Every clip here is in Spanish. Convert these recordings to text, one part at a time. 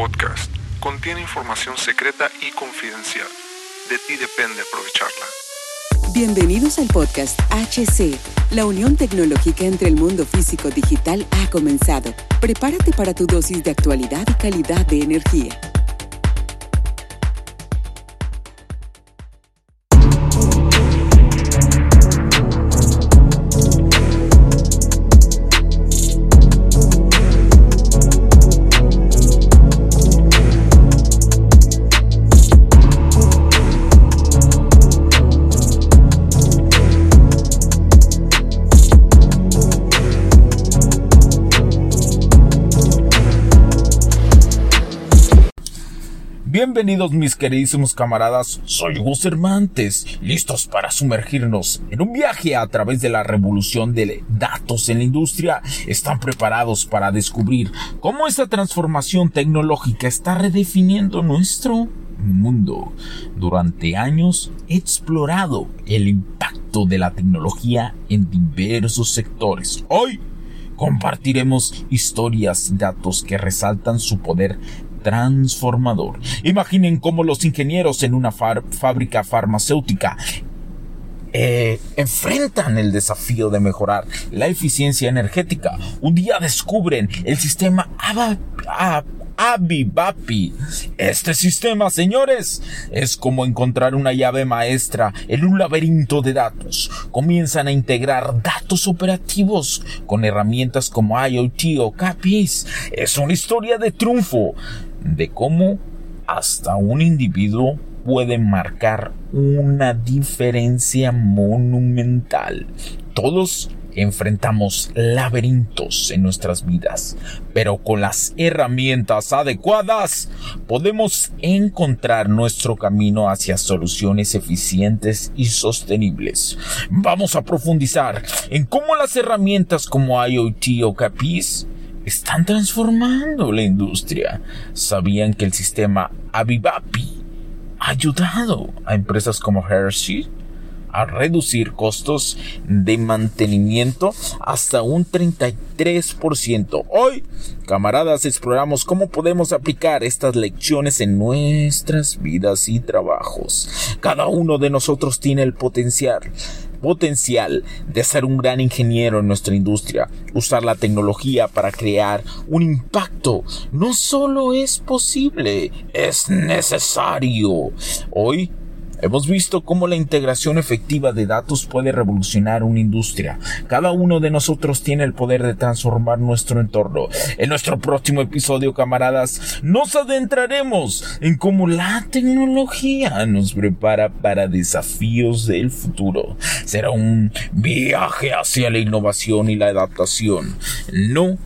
podcast contiene información secreta y confidencial. De ti depende aprovecharla. Bienvenidos al podcast HC. La unión tecnológica entre el mundo físico digital ha comenzado. Prepárate para tu dosis de actualidad y calidad de energía. Bienvenidos mis queridísimos camaradas, soy Hugo Cervantes, listos para sumergirnos en un viaje a través de la revolución de datos en la industria. Están preparados para descubrir cómo esta transformación tecnológica está redefiniendo nuestro mundo. Durante años he explorado el impacto de la tecnología en diversos sectores. Hoy compartiremos historias, datos que resaltan su poder transformador. Imaginen cómo los ingenieros en una fábrica farmacéutica eh, enfrentan el desafío de mejorar la eficiencia energética. Un día descubren el sistema Abibapi. Este sistema, señores, es como encontrar una llave maestra en un laberinto de datos. Comienzan a integrar datos operativos con herramientas como IoT o CAPIs. Es una historia de triunfo de cómo hasta un individuo puede marcar una diferencia monumental. Todos enfrentamos laberintos en nuestras vidas, pero con las herramientas adecuadas podemos encontrar nuestro camino hacia soluciones eficientes y sostenibles. Vamos a profundizar en cómo las herramientas como IoT o CAPIS están transformando la industria. ¿Sabían que el sistema Avivapi ha ayudado a empresas como Hershey a reducir costos de mantenimiento hasta un 33%. Hoy, camaradas, exploramos cómo podemos aplicar estas lecciones en nuestras vidas y trabajos. Cada uno de nosotros tiene el potencial potencial de ser un gran ingeniero en nuestra industria. Usar la tecnología para crear un impacto no solo es posible, es necesario. Hoy Hemos visto cómo la integración efectiva de datos puede revolucionar una industria. Cada uno de nosotros tiene el poder de transformar nuestro entorno. En nuestro próximo episodio, camaradas, nos adentraremos en cómo la tecnología nos prepara para desafíos del futuro. Será un viaje hacia la innovación y la adaptación. No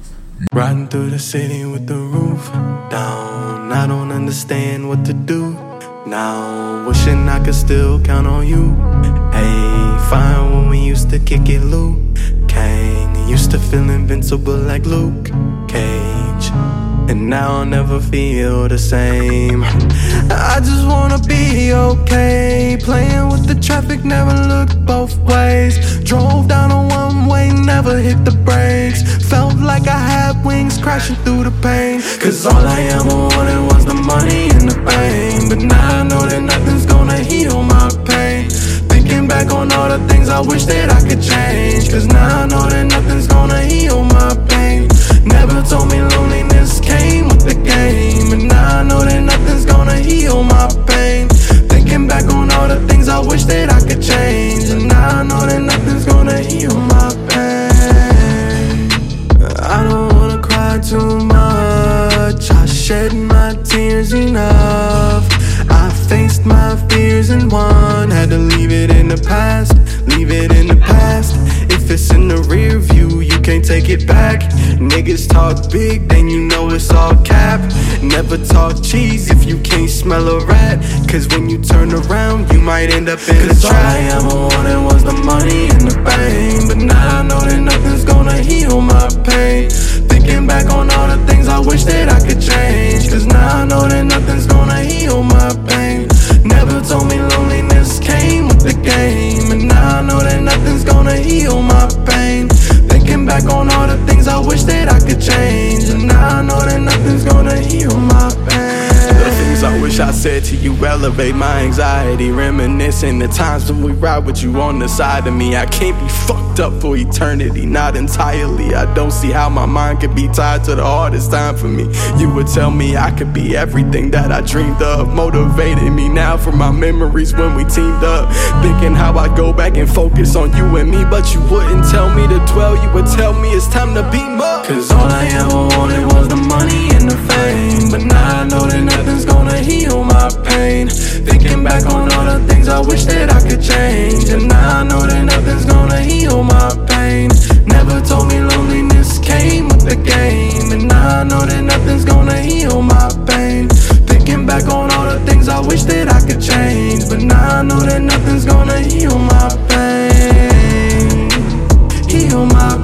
the city with the roof down. I don't understand what to do. Now, wishing I could still count on you. Hey, fine when we used to kick it, Luke. Kane used to feel invincible like Luke Cage. And now I'll never feel the same. I just wanna be okay. Playing with the traffic, never looked both ways. Drove down a one way, never hit the brakes. Felt like I had wings crashing through the pain. Cause all I ever wanted was the money I wish that I could change. Cause now I know that nothing's gonna heal my pain. Never told me loneliness came with the game. And now I know that nothing's gonna heal my pain. Thinking back on all the things I wish that I could change. And now I know that nothing's gonna heal my pain. I don't wanna cry too much. I shed my tears enough. My fears and won. Had to leave it in the past, leave it in the past. If it's in the rear view, you can't take it back. Niggas talk big, then you know it's all cap. Never talk cheese if you can't smell a rat. Cause when you turn around, you might end up in Cause a trap. All I ever wanted was the money and the fame. But now I know that nothing's gonna heal my pain. Thinking back on all the things I wish that I could said to you elevate my anxiety. Reminiscing the times when we ride with you on the side of me. I can't be fucked up for eternity, not entirely. I don't see how my mind could be tied to the hardest time for me. You would tell me I could be everything that I dreamed of. Motivated me now for my memories when we teamed up. Thinking how I'd go back and focus on you and me, but you wouldn't tell me to dwell. You would tell me it's time to beam up. Cause all I ever wanted pain. Thinking back on all the things I wish that I could change. And now I know that nothing's gonna heal my pain. Never told me loneliness came with the game. And now I know that nothing's gonna heal my pain. Thinking back on all the things I wish that I could change. But now I know that nothing's gonna heal my pain. Heal my pain.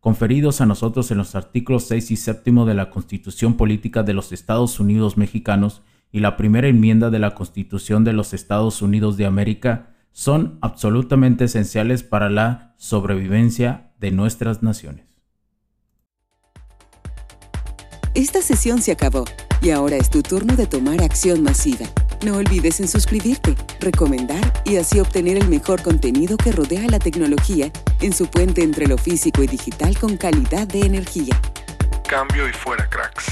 conferidos a nosotros en los artículos 6 y 7 de la Constitución Política de los Estados Unidos Mexicanos y la primera enmienda de la Constitución de los Estados Unidos de América son absolutamente esenciales para la sobrevivencia de nuestras naciones. Esta sesión se acabó y ahora es tu turno de tomar acción masiva. No olvides en suscribirte, recomendar y así obtener el mejor contenido que rodea la tecnología en su puente entre lo físico y digital con calidad de energía. Cambio y fuera cracks.